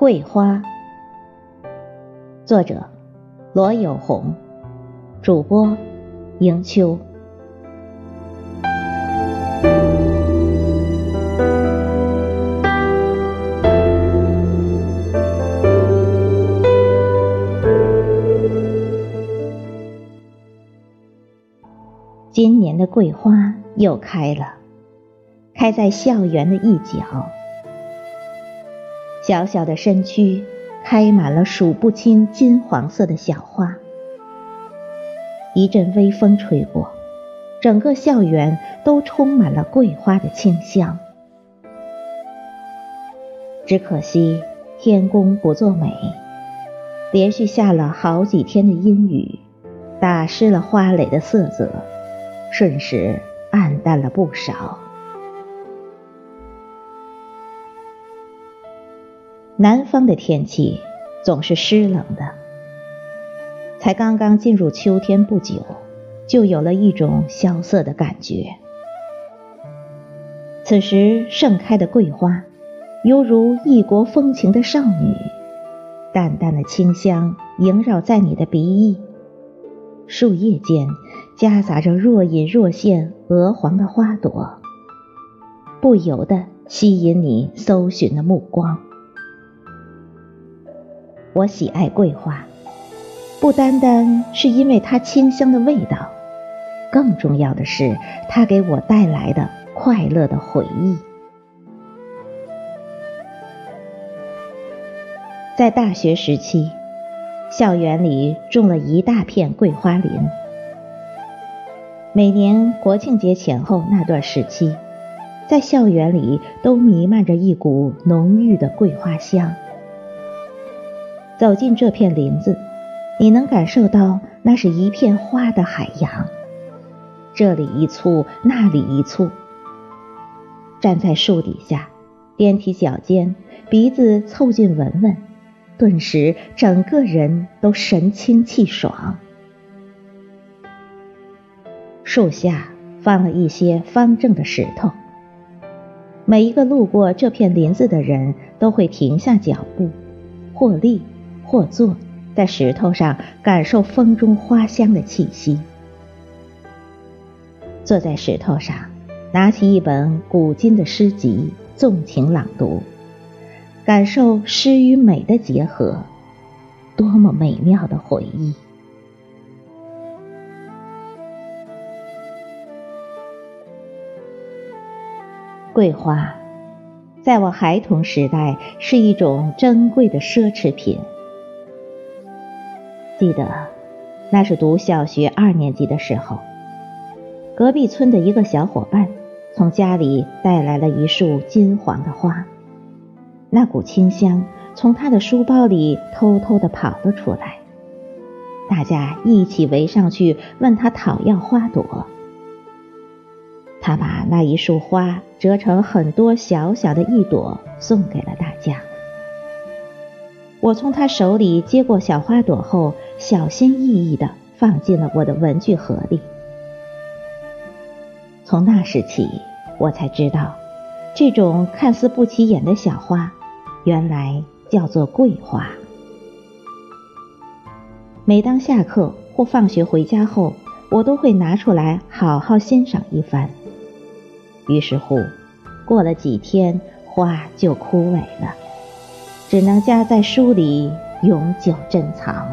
桂花，作者罗有红，主播迎秋。今年的桂花又开了，开在校园的一角。小小的身躯开满了数不清金黄色的小花。一阵微风吹过，整个校园都充满了桂花的清香。只可惜天公不作美，连续下了好几天的阴雨，打湿了花蕾的色泽。瞬时暗淡了不少。南方的天气总是湿冷的，才刚刚进入秋天不久，就有了一种萧瑟的感觉。此时盛开的桂花，犹如异国风情的少女，淡淡的清香萦绕在你的鼻翼。树叶间夹杂着若隐若现鹅黄的花朵，不由得吸引你搜寻的目光。我喜爱桂花，不单单是因为它清香的味道，更重要的是它给我带来的快乐的回忆。在大学时期。校园里种了一大片桂花林，每年国庆节前后那段时期，在校园里都弥漫着一股浓郁的桂花香。走进这片林子，你能感受到那是一片花的海洋，这里一簇，那里一簇。站在树底下，踮起脚尖，鼻子凑近闻闻。顿时，整个人都神清气爽。树下放了一些方正的石头，每一个路过这片林子的人都会停下脚步，或立或坐在石头上，感受风中花香的气息。坐在石头上，拿起一本古今的诗集，纵情朗读。感受诗与美的结合，多么美妙的回忆！桂花，在我孩童时代是一种珍贵的奢侈品。记得，那是读小学二年级的时候，隔壁村的一个小伙伴从家里带来了一束金黄的花。那股清香从他的书包里偷偷的跑了出来，大家一起围上去问他讨要花朵。他把那一束花折成很多小小的一朵，送给了大家。我从他手里接过小花朵后，小心翼翼的放进了我的文具盒里。从那时起，我才知道，这种看似不起眼的小花。原来叫做桂花。每当下课或放学回家后，我都会拿出来好好欣赏一番。于是乎，过了几天，花就枯萎了，只能夹在书里永久珍藏。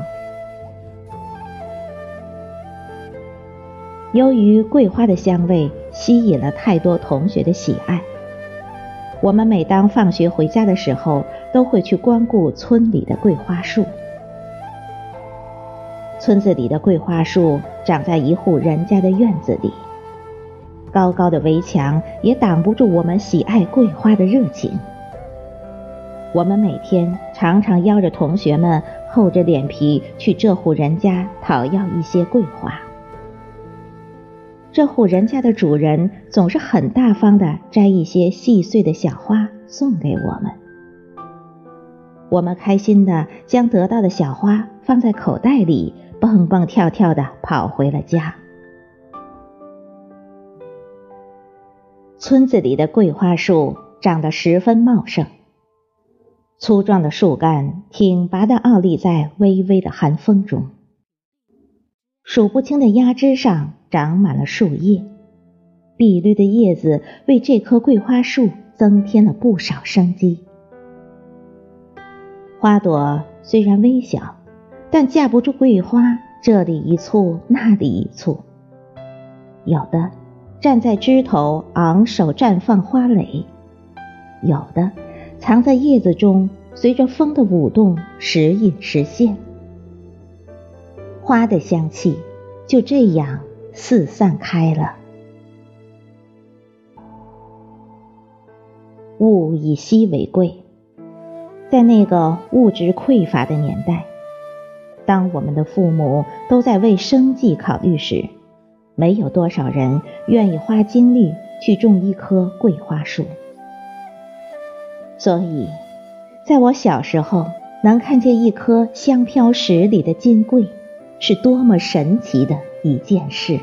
由于桂花的香味吸引了太多同学的喜爱。我们每当放学回家的时候，都会去光顾村里的桂花树。村子里的桂花树长在一户人家的院子里，高高的围墙也挡不住我们喜爱桂花的热情。我们每天常常邀着同学们，厚着脸皮去这户人家讨要一些桂花。这户人家的主人总是很大方的摘一些细碎的小花送给我们，我们开心的将得到的小花放在口袋里，蹦蹦跳跳的跑回了家。村子里的桂花树长得十分茂盛，粗壮的树干挺拔的傲立在微微的寒风中，数不清的芽枝上长满了树叶，碧绿的叶子为这棵桂花树增添了不少生机。花朵虽然微小，但架不住桂花这里一簇那里一簇，有的站在枝头昂首绽放花蕾，有的。藏在叶子中，随着风的舞动时隐时现，花的香气就这样四散开了。物以稀为贵，在那个物质匮乏的年代，当我们的父母都在为生计考虑时，没有多少人愿意花精力去种一棵桂花树。所以，在我小时候，能看见一颗香飘十里的金桂，是多么神奇的一件事。